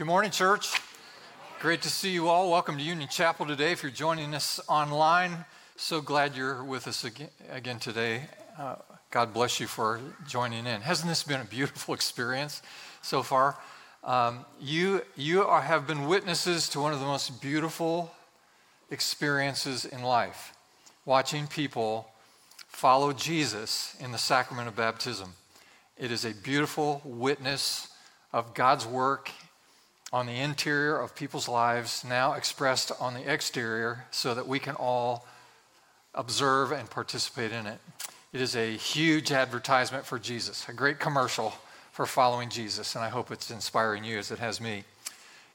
Good morning, church. Great to see you all. Welcome to Union Chapel today. If you're joining us online, so glad you're with us again, today. Uh, God bless you for joining in. Hasn't this been a beautiful experience so far? Um, you you are, have been witnesses to one of the most beautiful experiences in life watching people follow Jesus in the sacrament of baptism. It is a beautiful witness of God's work on the interior of people's lives, now expressed on the exterior, so that we can all observe and participate in it. It is a huge advertisement for Jesus, a great commercial for following Jesus, and I hope it's inspiring you as it has me.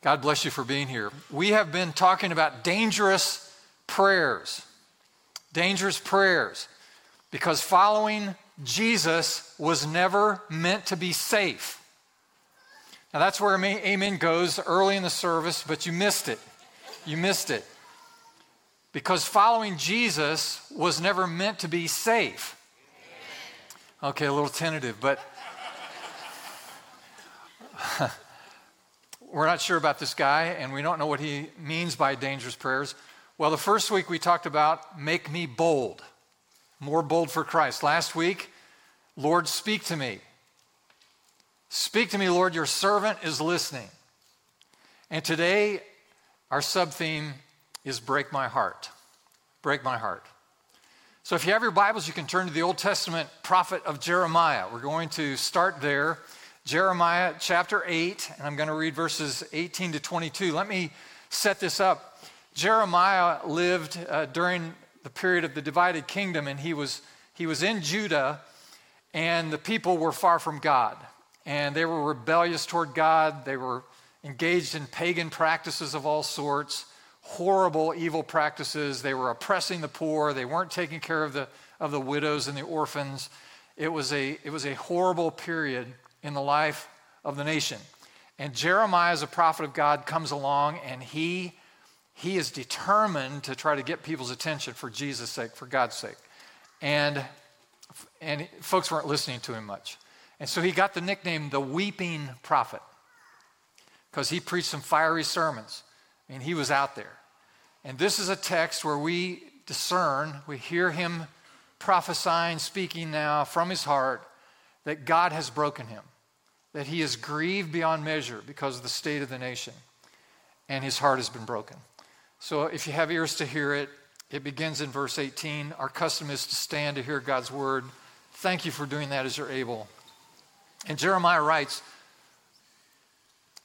God bless you for being here. We have been talking about dangerous prayers. Dangerous prayers. Because following Jesus was never meant to be safe. Now, that's where amen goes early in the service, but you missed it. You missed it. Because following Jesus was never meant to be safe. Okay, a little tentative, but we're not sure about this guy, and we don't know what he means by dangerous prayers. Well, the first week we talked about make me bold, more bold for Christ. Last week, Lord, speak to me. Speak to me, Lord, your servant is listening. And today, our sub theme is Break My Heart. Break My Heart. So, if you have your Bibles, you can turn to the Old Testament prophet of Jeremiah. We're going to start there, Jeremiah chapter 8, and I'm going to read verses 18 to 22. Let me set this up. Jeremiah lived uh, during the period of the divided kingdom, and he was, he was in Judah, and the people were far from God and they were rebellious toward God. They were engaged in pagan practices of all sorts, horrible, evil practices. They were oppressing the poor. They weren't taking care of the, of the widows and the orphans. It was, a, it was a horrible period in the life of the nation. And Jeremiah, as a prophet of God, comes along and he, he is determined to try to get people's attention for Jesus' sake, for God's sake. And, and folks weren't listening to him much. And so he got the nickname the Weeping Prophet because he preached some fiery sermons. I mean, he was out there. And this is a text where we discern, we hear him prophesying, speaking now from his heart that God has broken him, that he is grieved beyond measure because of the state of the nation, and his heart has been broken. So if you have ears to hear it, it begins in verse 18. Our custom is to stand to hear God's word. Thank you for doing that as you're able. And Jeremiah writes,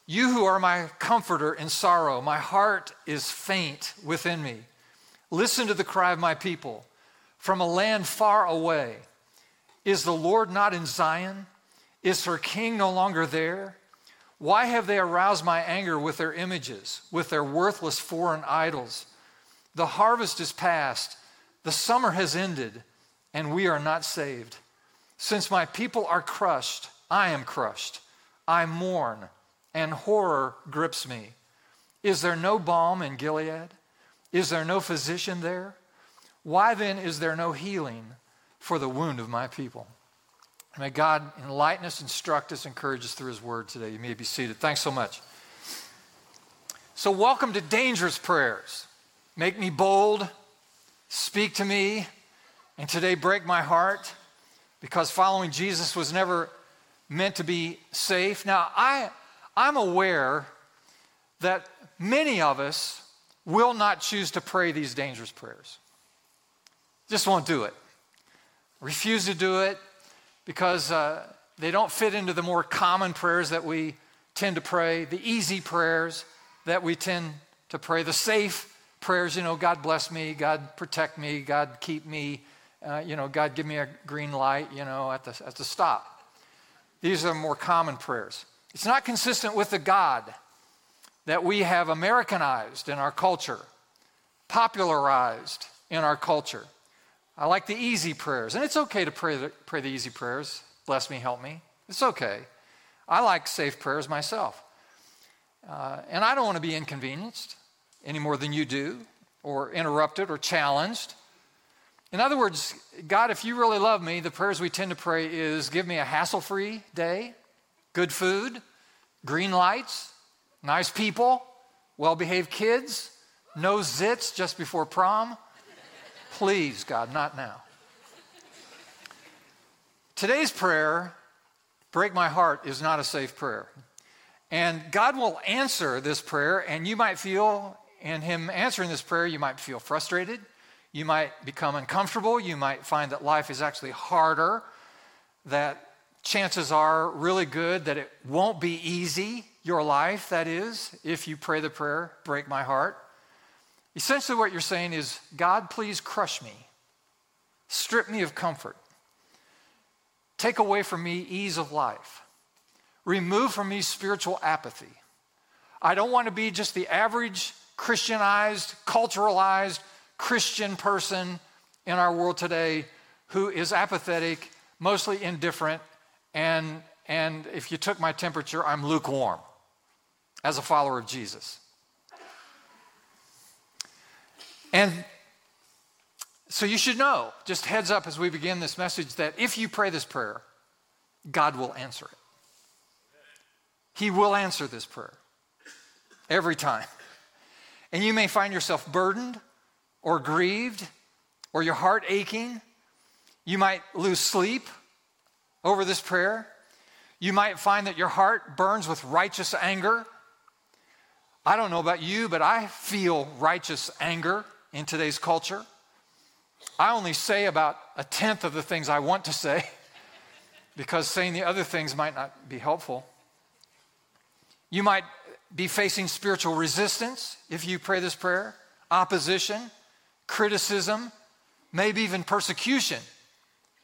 You who are my comforter in sorrow, my heart is faint within me. Listen to the cry of my people from a land far away. Is the Lord not in Zion? Is her king no longer there? Why have they aroused my anger with their images, with their worthless foreign idols? The harvest is past, the summer has ended, and we are not saved. Since my people are crushed, I am crushed. I mourn, and horror grips me. Is there no balm in Gilead? Is there no physician there? Why then is there no healing for the wound of my people? May God enlighten us, instruct us, encourage us through His word today. You may be seated. Thanks so much. So, welcome to Dangerous Prayers. Make me bold, speak to me, and today break my heart because following Jesus was never meant to be safe. Now, I, I'm aware that many of us will not choose to pray these dangerous prayers. Just won't do it. Refuse to do it because uh, they don't fit into the more common prayers that we tend to pray, the easy prayers that we tend to pray, the safe prayers, you know, God bless me, God protect me, God keep me, uh, you know, God give me a green light, you know, at the, at the stop. These are more common prayers. It's not consistent with the God that we have Americanized in our culture, popularized in our culture. I like the easy prayers, and it's okay to pray the, pray the easy prayers. Bless me, help me. It's okay. I like safe prayers myself. Uh, and I don't want to be inconvenienced any more than you do, or interrupted, or challenged. In other words, God, if you really love me, the prayers we tend to pray is give me a hassle free day, good food, green lights, nice people, well behaved kids, no zits just before prom. Please, God, not now. Today's prayer, break my heart, is not a safe prayer. And God will answer this prayer, and you might feel in Him answering this prayer, you might feel frustrated. You might become uncomfortable. You might find that life is actually harder, that chances are really good that it won't be easy, your life, that is, if you pray the prayer, break my heart. Essentially, what you're saying is, God, please crush me, strip me of comfort, take away from me ease of life, remove from me spiritual apathy. I don't want to be just the average Christianized, culturalized Christian person in our world today who is apathetic, mostly indifferent, and, and if you took my temperature, I'm lukewarm as a follower of Jesus. And so you should know, just heads up as we begin this message, that if you pray this prayer, God will answer it. He will answer this prayer every time. And you may find yourself burdened or grieved or your heart aching. You might lose sleep over this prayer. You might find that your heart burns with righteous anger. I don't know about you, but I feel righteous anger in today's culture. I only say about a tenth of the things I want to say because saying the other things might not be helpful. You might be facing spiritual resistance if you pray this prayer, opposition, criticism, maybe even persecution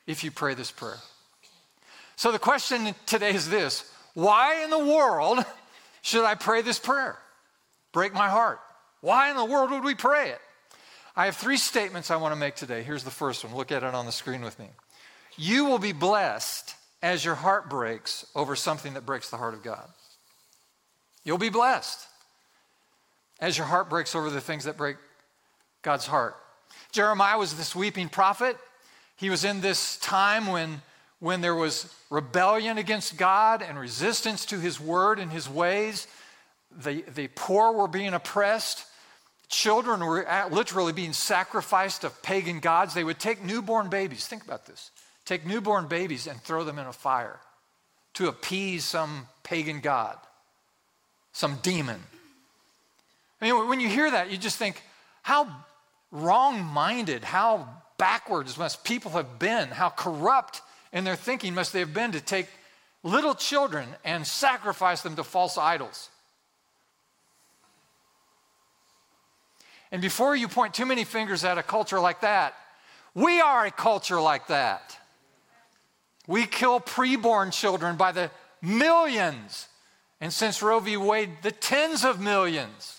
if you pray this prayer. So the question today is this Why in the world should I pray this prayer? Break my heart. Why in the world would we pray it? I have three statements I want to make today. Here's the first one. Look at it on the screen with me. You will be blessed as your heart breaks over something that breaks the heart of God. You'll be blessed as your heart breaks over the things that break God's heart. Jeremiah was this weeping prophet. He was in this time when when there was rebellion against God and resistance to his word and his ways, the, the poor were being oppressed. Children were literally being sacrificed to pagan gods. They would take newborn babies, think about this, take newborn babies and throw them in a fire to appease some pagan god, some demon. I mean, when you hear that, you just think, how wrong minded, how backwards must people have been, how corrupt in their thinking must they have been to take little children and sacrifice them to false idols. And before you point too many fingers at a culture like that, we are a culture like that. We kill preborn children by the millions, and since Roe v. Wade, the tens of millions.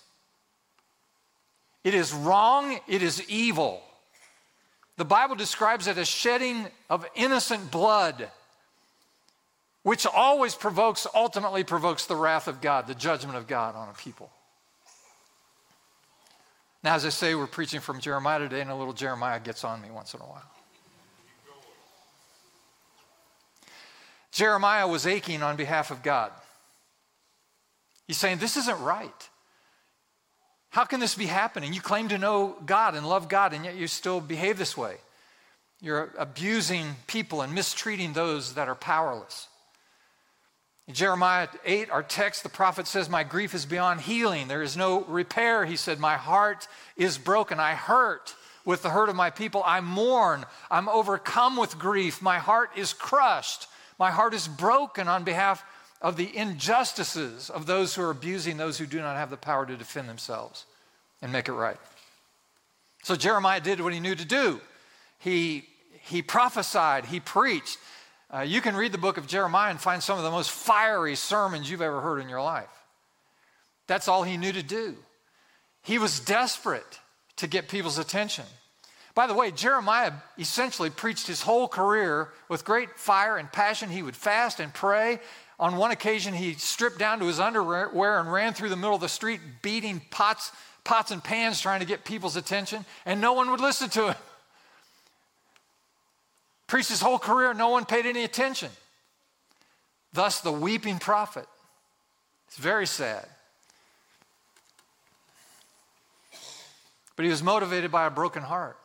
It is wrong, it is evil. The Bible describes it as shedding of innocent blood, which always provokes, ultimately provokes the wrath of God, the judgment of God on a people. Now, as I say, we're preaching from Jeremiah today, and a little Jeremiah gets on me once in a while. Jeremiah was aching on behalf of God. He's saying, This isn't right. How can this be happening? You claim to know God and love God, and yet you still behave this way. You're abusing people and mistreating those that are powerless. In Jeremiah 8, our text, the prophet says, My grief is beyond healing. There is no repair. He said, My heart is broken. I hurt with the hurt of my people. I mourn. I'm overcome with grief. My heart is crushed. My heart is broken on behalf of the injustices of those who are abusing those who do not have the power to defend themselves and make it right. So Jeremiah did what he knew to do. He, he prophesied, he preached. Uh, you can read the book of Jeremiah and find some of the most fiery sermons you've ever heard in your life. That's all he knew to do. He was desperate to get people's attention. By the way, Jeremiah essentially preached his whole career with great fire and passion. He would fast and pray on one occasion, he stripped down to his underwear and ran through the middle of the street beating pots, pots and pans trying to get people's attention, and no one would listen to him. Preached his whole career, no one paid any attention. Thus, the weeping prophet. It's very sad. But he was motivated by a broken heart.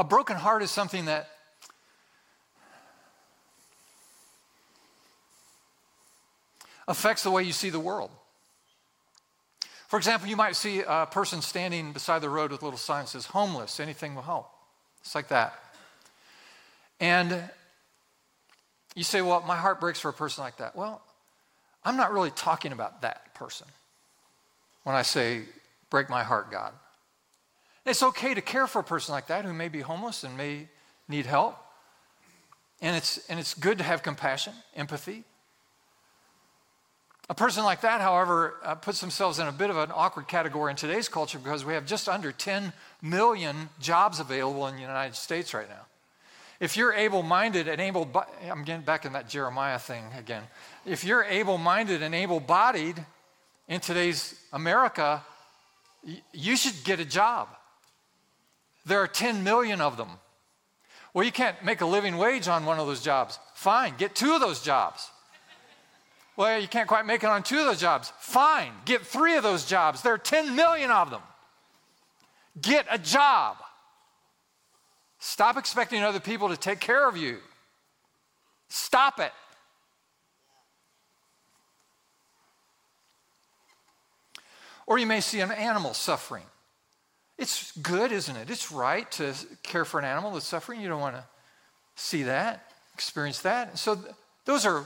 A broken heart is something that affects the way you see the world. For example, you might see a person standing beside the road with little sign that says, homeless, anything will help. It's like that. And you say, well, my heart breaks for a person like that. Well, I'm not really talking about that person when I say, break my heart, God. It's okay to care for a person like that who may be homeless and may need help. And it's, and it's good to have compassion, empathy. A person like that, however, uh, puts themselves in a bit of an awkward category in today's culture because we have just under 10 million jobs available in the United States right now. If you're able minded and able, I'm getting back in that Jeremiah thing again. If you're able minded and able bodied in today's America, you should get a job. There are 10 million of them. Well, you can't make a living wage on one of those jobs. Fine, get two of those jobs. Well, you can't quite make it on two of those jobs. Fine, get three of those jobs. There are 10 million of them. Get a job. Stop expecting other people to take care of you. Stop it. Or you may see an animal suffering. It's good, isn't it? It's right to care for an animal that's suffering. You don't want to see that, experience that. So those are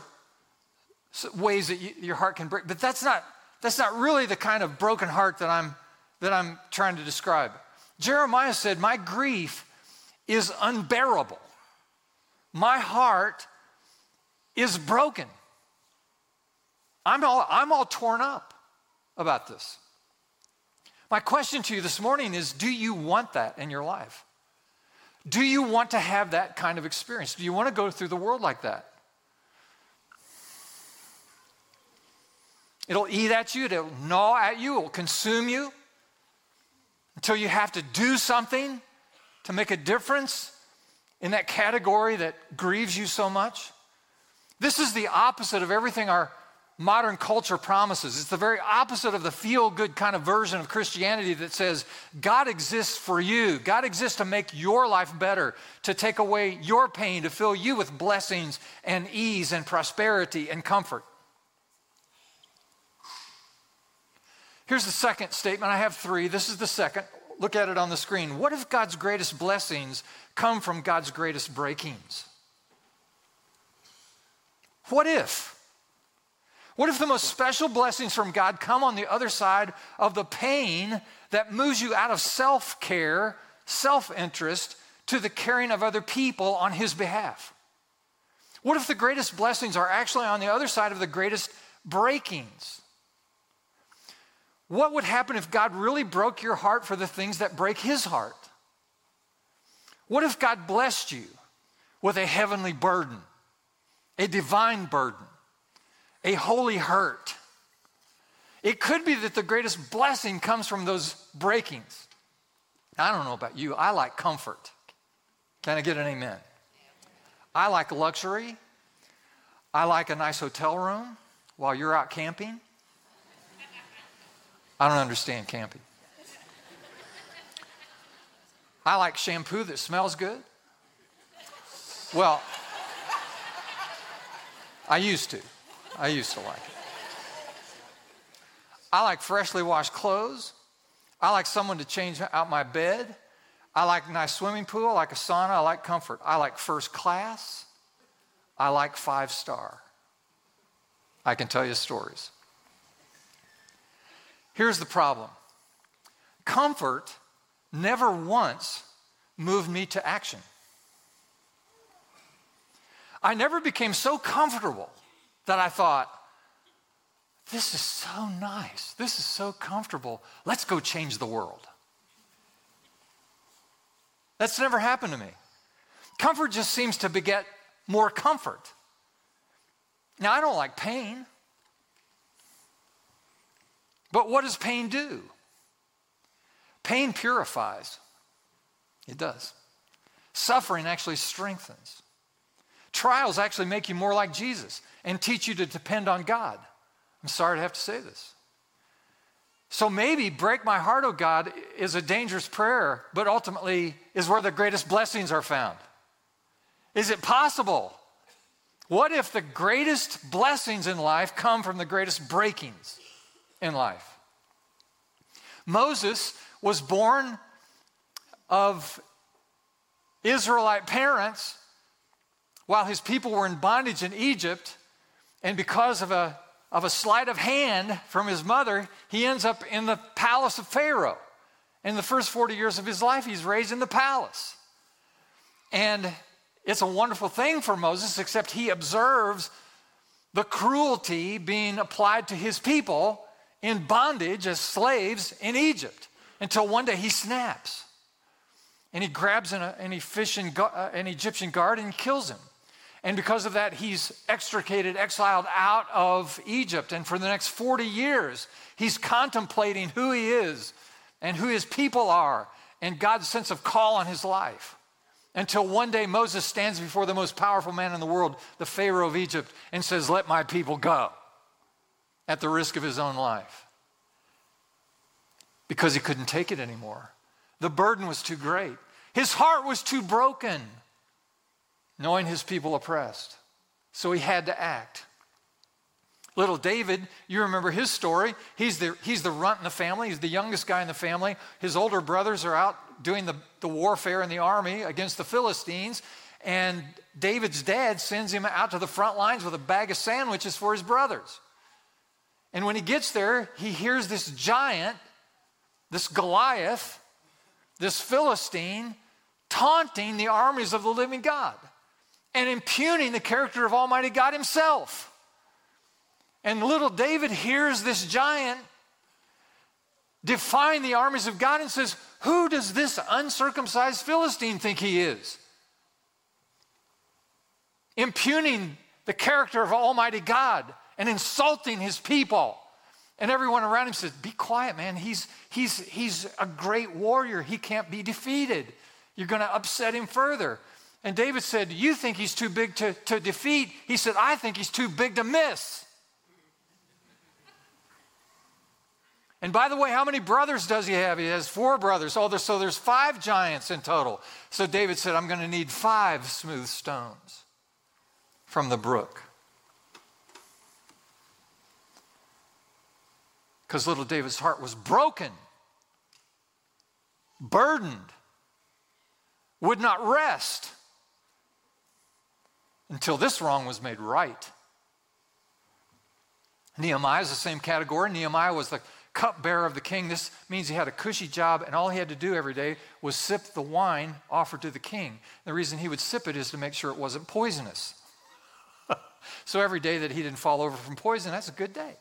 ways that you, your heart can break. But that's not, that's not really the kind of broken heart that I'm, that I'm trying to describe. Jeremiah said, My grief is unbearable. My heart is broken. I'm all, I'm all torn up about this. My question to you this morning is Do you want that in your life? Do you want to have that kind of experience? Do you want to go through the world like that? It'll eat at you, it'll gnaw at you, it'll consume you until you have to do something to make a difference in that category that grieves you so much. This is the opposite of everything our modern culture promises. It's the very opposite of the feel good kind of version of Christianity that says God exists for you. God exists to make your life better, to take away your pain, to fill you with blessings and ease and prosperity and comfort. Here's the second statement. I have three. This is the second. Look at it on the screen. What if God's greatest blessings come from God's greatest breakings? What if? What if the most special blessings from God come on the other side of the pain that moves you out of self care, self interest, to the caring of other people on His behalf? What if the greatest blessings are actually on the other side of the greatest breakings? What would happen if God really broke your heart for the things that break his heart? What if God blessed you with a heavenly burden, a divine burden, a holy hurt? It could be that the greatest blessing comes from those breakings. I don't know about you, I like comfort. Can I get an amen? I like luxury. I like a nice hotel room while you're out camping. I don't understand camping. I like shampoo that smells good. Well, I used to. I used to like it. I like freshly washed clothes. I like someone to change out my bed. I like a nice swimming pool. I like a sauna. I like comfort. I like first class. I like five star. I can tell you stories. Here's the problem comfort never once moved me to action. I never became so comfortable that I thought, this is so nice. This is so comfortable. Let's go change the world. That's never happened to me. Comfort just seems to beget more comfort. Now, I don't like pain. But what does pain do? Pain purifies. It does. Suffering actually strengthens. Trials actually make you more like Jesus and teach you to depend on God. I'm sorry to have to say this. So maybe break my heart, oh God, is a dangerous prayer, but ultimately is where the greatest blessings are found. Is it possible? What if the greatest blessings in life come from the greatest breakings in life? Moses was born of Israelite parents while his people were in bondage in Egypt, and because of a of a sleight of hand from his mother, he ends up in the palace of Pharaoh. In the first 40 years of his life, he's raised in the palace. And it's a wonderful thing for Moses, except he observes the cruelty being applied to his people in bondage as slaves in Egypt until one day he snaps. And he grabs an, an, uh, an Egyptian guard and kills him. And because of that, he's extricated, exiled out of Egypt. And for the next 40 years, he's contemplating who he is and who his people are and God's sense of call on his life. Until one day Moses stands before the most powerful man in the world, the Pharaoh of Egypt, and says, Let my people go, at the risk of his own life. Because he couldn't take it anymore. The burden was too great, his heart was too broken knowing his people oppressed. So he had to act. Little David, you remember his story. He's the, he's the runt in the family, he's the youngest guy in the family. His older brothers are out doing the, the warfare in the army against the Philistines. And David's dad sends him out to the front lines with a bag of sandwiches for his brothers. And when he gets there, he hears this giant, this Goliath, this Philistine, taunting the armies of the living God and impugning the character of Almighty God Himself. And little David hears this giant define the armies of God and says, Who does this uncircumcised Philistine think he is? Impugning the character of Almighty God and insulting his people. And everyone around him says, Be quiet, man. He's, he's, he's a great warrior. He can't be defeated. You're going to upset him further. And David said, You think he's too big to, to defeat? He said, I think he's too big to miss. And by the way, how many brothers does he have? He has four brothers. Oh, so there's five giants in total. So David said, I'm going to need five smooth stones from the brook. Because little David's heart was broken, burdened, would not rest until this wrong was made right. Nehemiah is the same category. Nehemiah was the cupbearer of the king. This means he had a cushy job, and all he had to do every day was sip the wine offered to the king. The reason he would sip it is to make sure it wasn't poisonous. so every day that he didn't fall over from poison, that's a good day.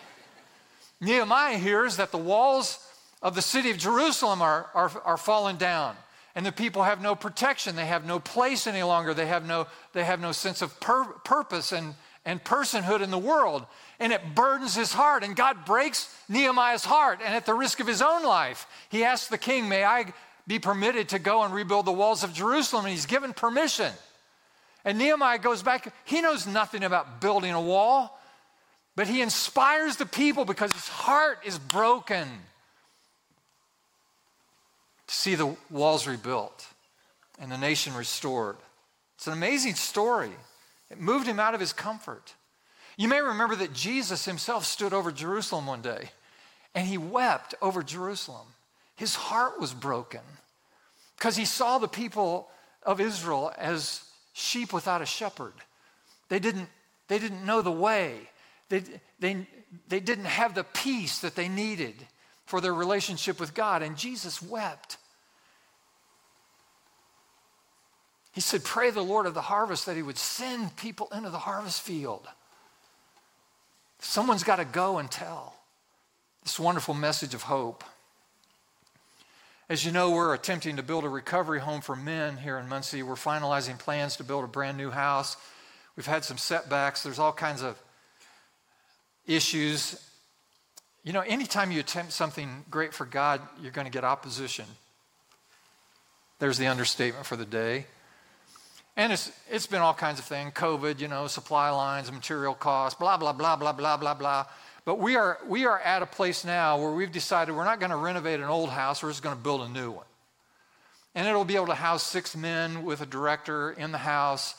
Nehemiah hears that the walls of the city of Jerusalem are, are, are falling down and the people have no protection. They have no place any longer. They have no they have no sense of pur- purpose and and personhood in the world. And it burdens his heart. And god breaks nehemiah's heart. And at the risk of his own life he asks the king may i be permitted to go and rebuild the walls of jerusalem? And he's given permission. And nehemiah goes back. He knows nothing about building a wall but he inspires the people because his heart is broken to see the walls rebuilt and the nation restored. It's an amazing story. It moved him out of his comfort. You may remember that Jesus himself stood over Jerusalem one day and he wept over Jerusalem. His heart was broken because he saw the people of Israel as sheep without a shepherd. They didn't, they didn't know the way, they, they, they didn't have the peace that they needed for their relationship with God. And Jesus wept. He said, Pray the Lord of the harvest that he would send people into the harvest field. Someone's got to go and tell this wonderful message of hope. As you know, we're attempting to build a recovery home for men here in Muncie. We're finalizing plans to build a brand new house. We've had some setbacks. There's all kinds of issues you know, anytime you attempt something great for God, you're going to get opposition. There's the understatement for the day. And it's, it's been all kinds of things COVID, you know, supply lines, material costs, blah, blah, blah, blah, blah, blah, blah. But we are, we are at a place now where we've decided we're not going to renovate an old house, we're just going to build a new one. And it'll be able to house six men with a director in the house.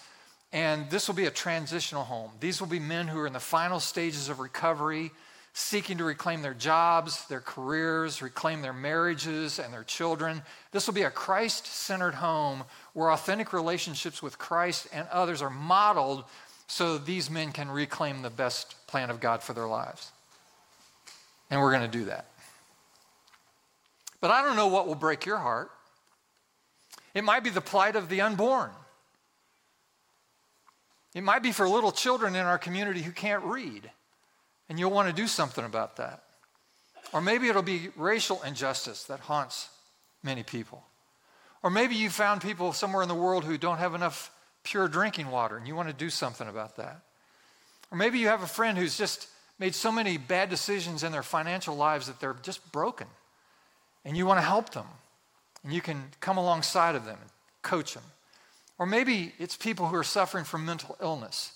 And this will be a transitional home. These will be men who are in the final stages of recovery seeking to reclaim their jobs, their careers, reclaim their marriages and their children. This will be a Christ centered home where authentic relationships with Christ and others are modeled so these men can reclaim the best plan of God for their lives. And we're going to do that. But I don't know what will break your heart. It might be the plight of the unborn. It might be for little children in our community who can't read and you'll want to do something about that. Or maybe it'll be racial injustice that haunts many people. Or maybe you found people somewhere in the world who don't have enough pure drinking water and you want to do something about that. Or maybe you have a friend who's just made so many bad decisions in their financial lives that they're just broken and you want to help them and you can come alongside of them and coach them. Or maybe it's people who are suffering from mental illness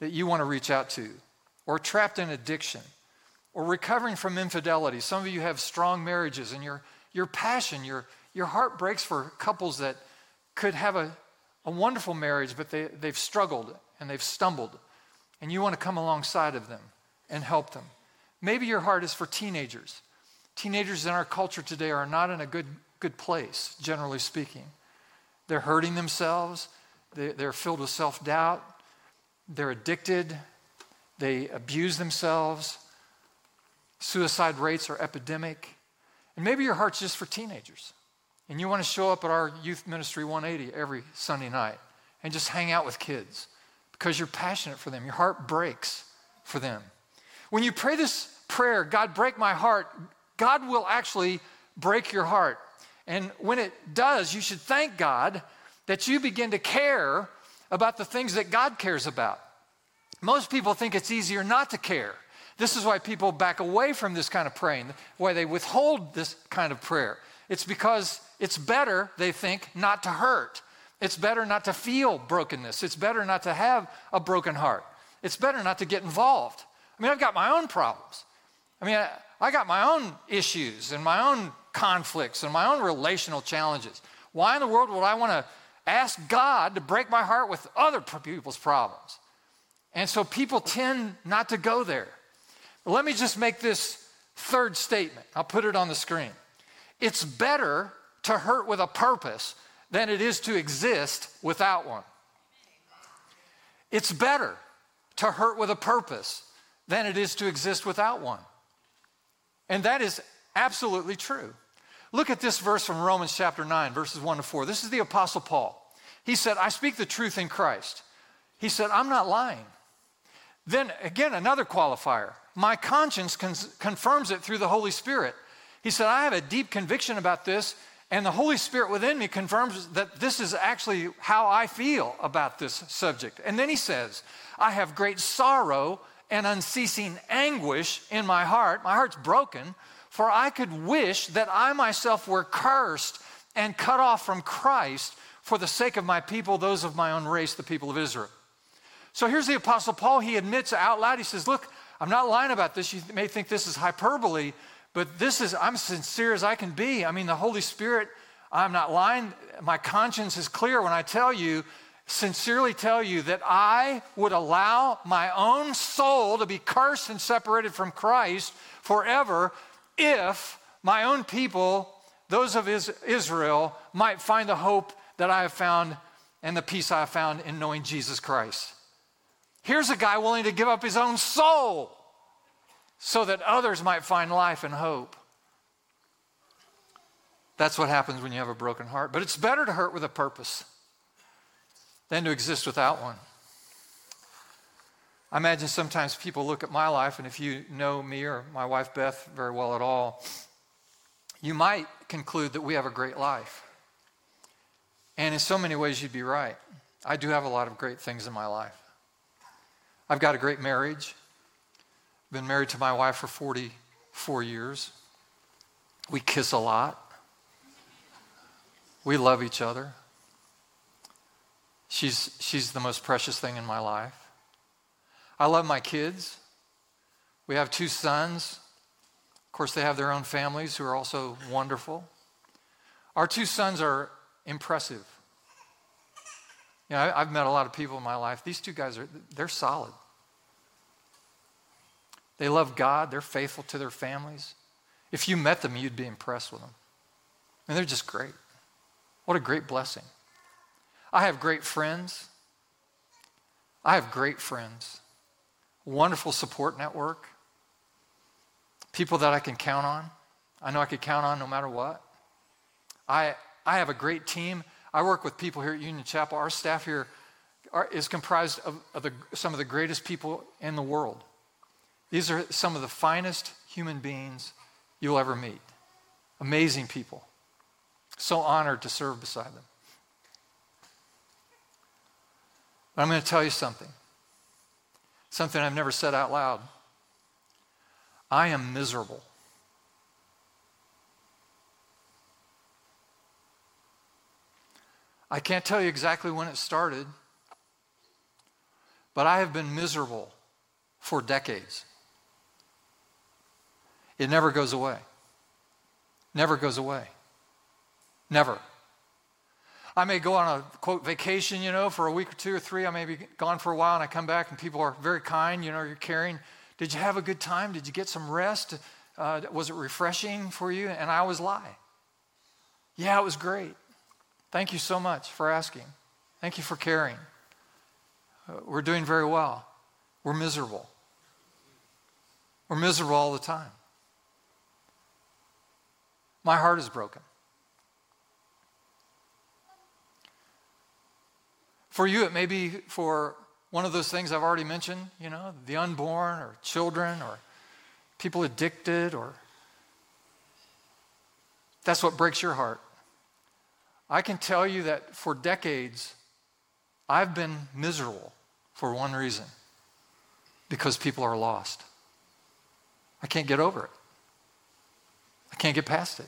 that you want to reach out to or trapped in addiction or recovering from infidelity. Some of you have strong marriages and your, your passion, your, your heart breaks for couples that could have a, a wonderful marriage, but they, they've struggled and they've stumbled. And you want to come alongside of them and help them. Maybe your heart is for teenagers. Teenagers in our culture today are not in a good, good place, generally speaking. They're hurting themselves, they, they're filled with self doubt, they're addicted, they abuse themselves. Suicide rates are epidemic. And maybe your heart's just for teenagers. And you want to show up at our Youth Ministry 180 every Sunday night and just hang out with kids because you're passionate for them. Your heart breaks for them. When you pray this prayer, God, break my heart, God will actually break your heart. And when it does, you should thank God that you begin to care about the things that God cares about. Most people think it's easier not to care. This is why people back away from this kind of praying, why they withhold this kind of prayer. It's because it's better, they think, not to hurt. It's better not to feel brokenness. It's better not to have a broken heart. It's better not to get involved. I mean, I've got my own problems. I mean, I, I got my own issues and my own conflicts and my own relational challenges. Why in the world would I want to ask God to break my heart with other people's problems? And so people tend not to go there. But let me just make this third statement. I'll put it on the screen. It's better to hurt with a purpose than it is to exist without one. It's better to hurt with a purpose than it is to exist without one. And that is absolutely true. Look at this verse from Romans chapter 9, verses 1 to 4. This is the Apostle Paul. He said, I speak the truth in Christ. He said, I'm not lying. Then again, another qualifier. My conscience confirms it through the Holy Spirit. He said, I have a deep conviction about this, and the Holy Spirit within me confirms that this is actually how I feel about this subject. And then he says, I have great sorrow and unceasing anguish in my heart. My heart's broken, for I could wish that I myself were cursed and cut off from Christ for the sake of my people, those of my own race, the people of Israel. So here's the Apostle Paul. He admits out loud, he says, Look, I'm not lying about this. You may think this is hyperbole, but this is, I'm sincere as I can be. I mean, the Holy Spirit, I'm not lying. My conscience is clear when I tell you, sincerely tell you, that I would allow my own soul to be cursed and separated from Christ forever if my own people, those of Israel, might find the hope that I have found and the peace I have found in knowing Jesus Christ. Here's a guy willing to give up his own soul so that others might find life and hope. That's what happens when you have a broken heart. But it's better to hurt with a purpose than to exist without one. I imagine sometimes people look at my life, and if you know me or my wife Beth very well at all, you might conclude that we have a great life. And in so many ways, you'd be right. I do have a lot of great things in my life. I've got a great marriage. Been married to my wife for 44 years. We kiss a lot. We love each other. She's, she's the most precious thing in my life. I love my kids. We have two sons. Of course, they have their own families who are also wonderful. Our two sons are impressive. You know, I've met a lot of people in my life. These two guys are, they're solid. They love God, they're faithful to their families. If you met them, you'd be impressed with them. And they're just great. What a great blessing. I have great friends. I have great friends. Wonderful support network. People that I can count on. I know I could count on no matter what. I, I have a great team. I work with people here at Union Chapel. Our staff here are, is comprised of, of the, some of the greatest people in the world. These are some of the finest human beings you'll ever meet. Amazing people. So honored to serve beside them. But I'm going to tell you something. Something I've never said out loud. I am miserable. I can't tell you exactly when it started, but I have been miserable for decades. It never goes away. Never goes away. Never. I may go on a quote vacation, you know, for a week or two or three. I may be gone for a while and I come back and people are very kind, you know, you're caring. Did you have a good time? Did you get some rest? Uh, was it refreshing for you? And I always lie. Yeah, it was great. Thank you so much for asking. Thank you for caring. Uh, we're doing very well. We're miserable. We're miserable all the time. My heart is broken. For you, it may be for one of those things I've already mentioned, you know, the unborn or children or people addicted or that's what breaks your heart. I can tell you that for decades, I've been miserable for one reason because people are lost. I can't get over it. I can't get past it.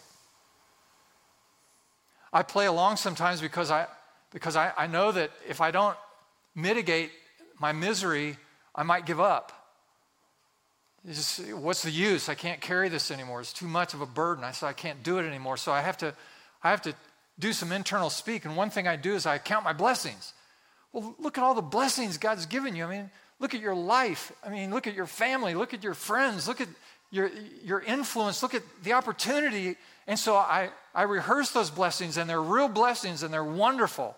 I play along sometimes because I, because I, I know that if I don't mitigate my misery, I might give up. Just, what's the use? I can't carry this anymore. It's too much of a burden. I said I can't do it anymore. So I have to, I have to do some internal speak. And one thing I do is I count my blessings. Well, look at all the blessings God's given you. I mean, look at your life. I mean, look at your family. Look at your friends. Look at your, your influence. Look at the opportunity. And so I, I rehearse those blessings, and they're real blessings, and they're wonderful.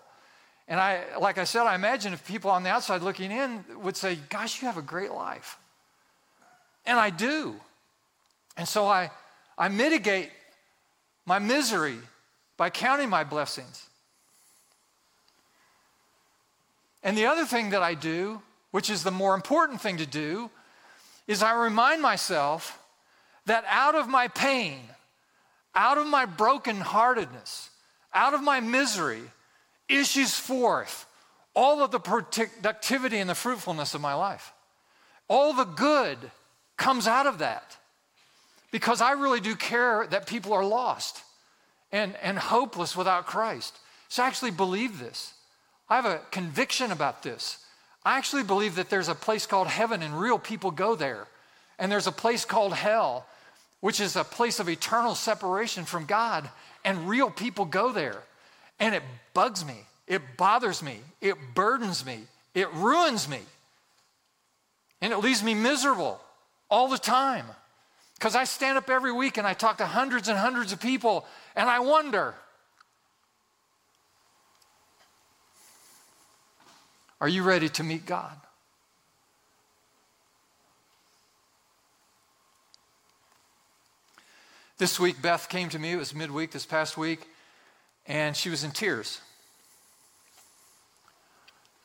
And I, like I said, I imagine if people on the outside looking in would say, Gosh, you have a great life. And I do. And so I, I mitigate my misery by counting my blessings. And the other thing that I do, which is the more important thing to do, is I remind myself that out of my pain, out of my brokenheartedness, out of my misery, issues forth all of the productivity and the fruitfulness of my life. All the good comes out of that because I really do care that people are lost and, and hopeless without Christ. So I actually believe this. I have a conviction about this. I actually believe that there's a place called heaven and real people go there. And there's a place called hell, which is a place of eternal separation from God, and real people go there. And it bugs me, it bothers me, it burdens me, it ruins me. And it leaves me miserable all the time. Because I stand up every week and I talk to hundreds and hundreds of people, and I wonder are you ready to meet God? This week, Beth came to me, it was midweek this past week, and she was in tears.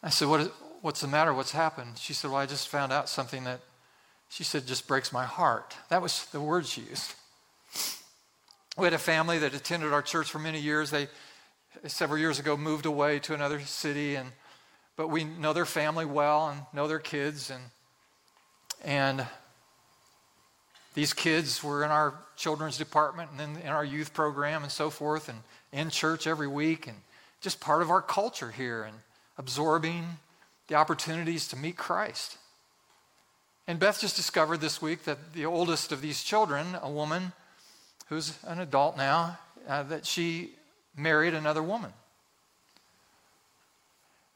I said, what is, What's the matter? What's happened? She said, Well, I just found out something that she said just breaks my heart. That was the word she used. We had a family that attended our church for many years. They, several years ago, moved away to another city, and but we know their family well and know their kids, and and these kids were in our children's department and then in our youth program and so forth, and in church every week, and just part of our culture here. And absorbing the opportunities to meet Christ. And Beth just discovered this week that the oldest of these children, a woman who's an adult now, uh, that she married another woman.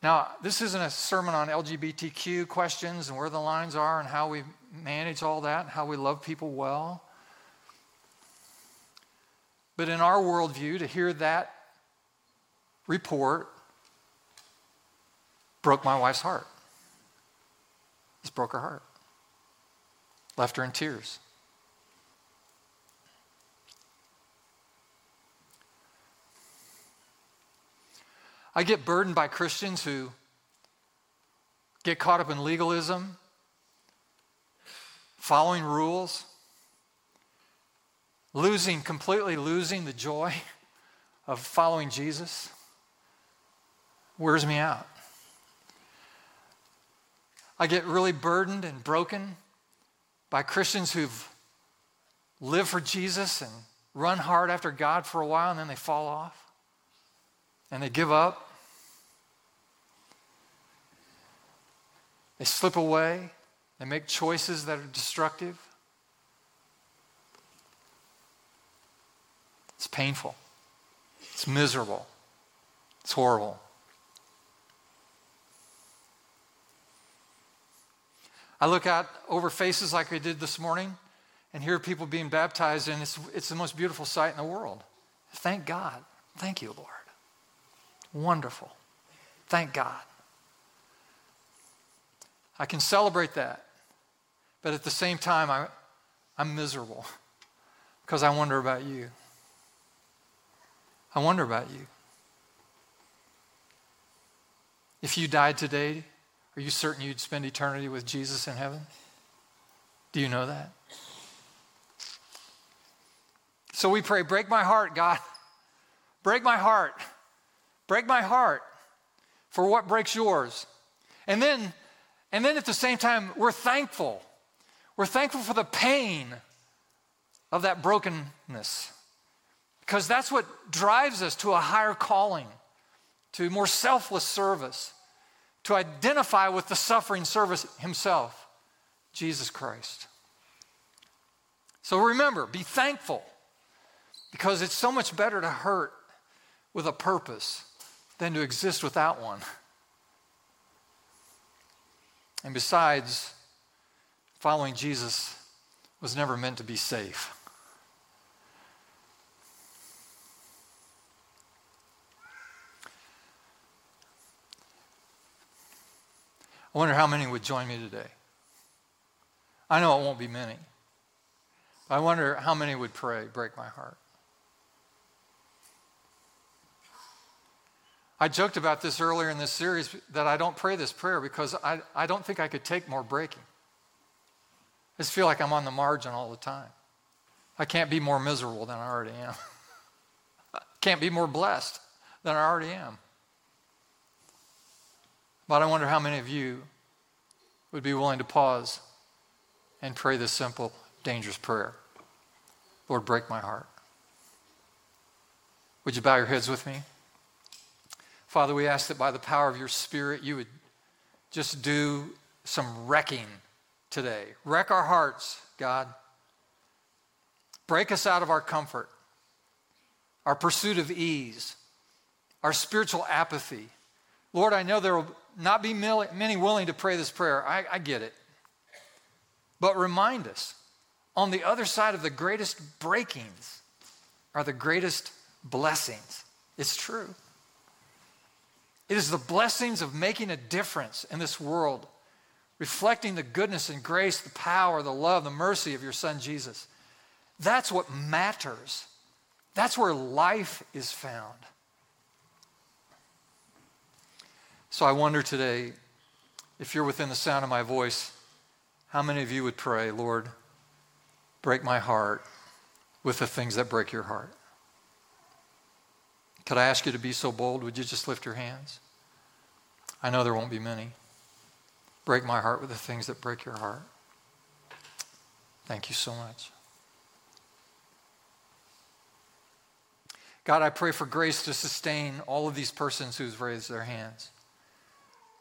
Now, this isn't a sermon on LGBTQ questions and where the lines are and how we manage all that and how we love people well. But in our worldview, to hear that report broke my wife's heart. This broke her heart, left her in tears. I get burdened by Christians who get caught up in legalism, following rules, losing, completely losing the joy of following Jesus. Wears me out. I get really burdened and broken by Christians who've lived for Jesus and run hard after God for a while and then they fall off and they give up. They slip away. They make choices that are destructive. It's painful. It's miserable. It's horrible. I look out over faces like I did this morning and hear people being baptized, and it's, it's the most beautiful sight in the world. Thank God. Thank you, Lord. Wonderful. Thank God. I can celebrate that. But at the same time, I, I'm miserable because I wonder about you. I wonder about you. If you died today, are you certain you'd spend eternity with Jesus in heaven? Do you know that? So we pray, break my heart, God. Break my heart. Break my heart for what breaks yours. And then, and then at the same time, we're thankful. We're thankful for the pain of that brokenness. Because that's what drives us to a higher calling, to more selfless service, to identify with the suffering servant himself, Jesus Christ. So remember, be thankful because it's so much better to hurt with a purpose than to exist without one. And besides, following Jesus was never meant to be safe. I wonder how many would join me today. I know it won't be many. I wonder how many would pray, break my heart. I joked about this earlier in this series that I don't pray this prayer because I, I don't think I could take more breaking. I just feel like I'm on the margin all the time. I can't be more miserable than I already am. can't be more blessed than I already am. But I wonder how many of you would be willing to pause and pray this simple, dangerous prayer Lord, break my heart. Would you bow your heads with me? Father, we ask that by the power of your Spirit, you would just do some wrecking today. Wreck our hearts, God. Break us out of our comfort, our pursuit of ease, our spiritual apathy. Lord, I know there will not be many willing to pray this prayer. I, I get it. But remind us on the other side of the greatest breakings are the greatest blessings. It's true. It is the blessings of making a difference in this world, reflecting the goodness and grace, the power, the love, the mercy of your Son Jesus. That's what matters. That's where life is found. So I wonder today, if you're within the sound of my voice, how many of you would pray, Lord, break my heart with the things that break your heart? Could I ask you to be so bold? Would you just lift your hands? I know there won't be many. Break my heart with the things that break your heart. Thank you so much. God, I pray for grace to sustain all of these persons who've raised their hands.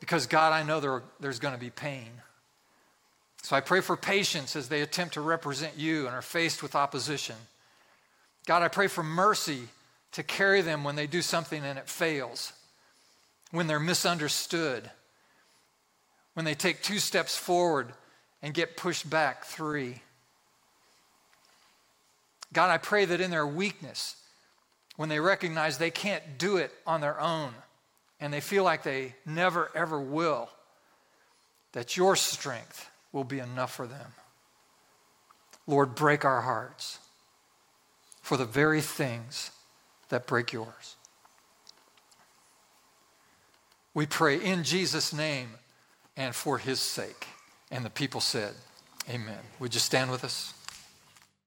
Because, God, I know there, there's going to be pain. So I pray for patience as they attempt to represent you and are faced with opposition. God, I pray for mercy to carry them when they do something and it fails, when they're misunderstood, when they take two steps forward and get pushed back three. God, I pray that in their weakness, when they recognize they can't do it on their own and they feel like they never, ever will, that your strength will be enough for them. Lord, break our hearts for the very things that break yours. We pray in Jesus' name and for his sake. And the people said, Amen. Would you stand with us?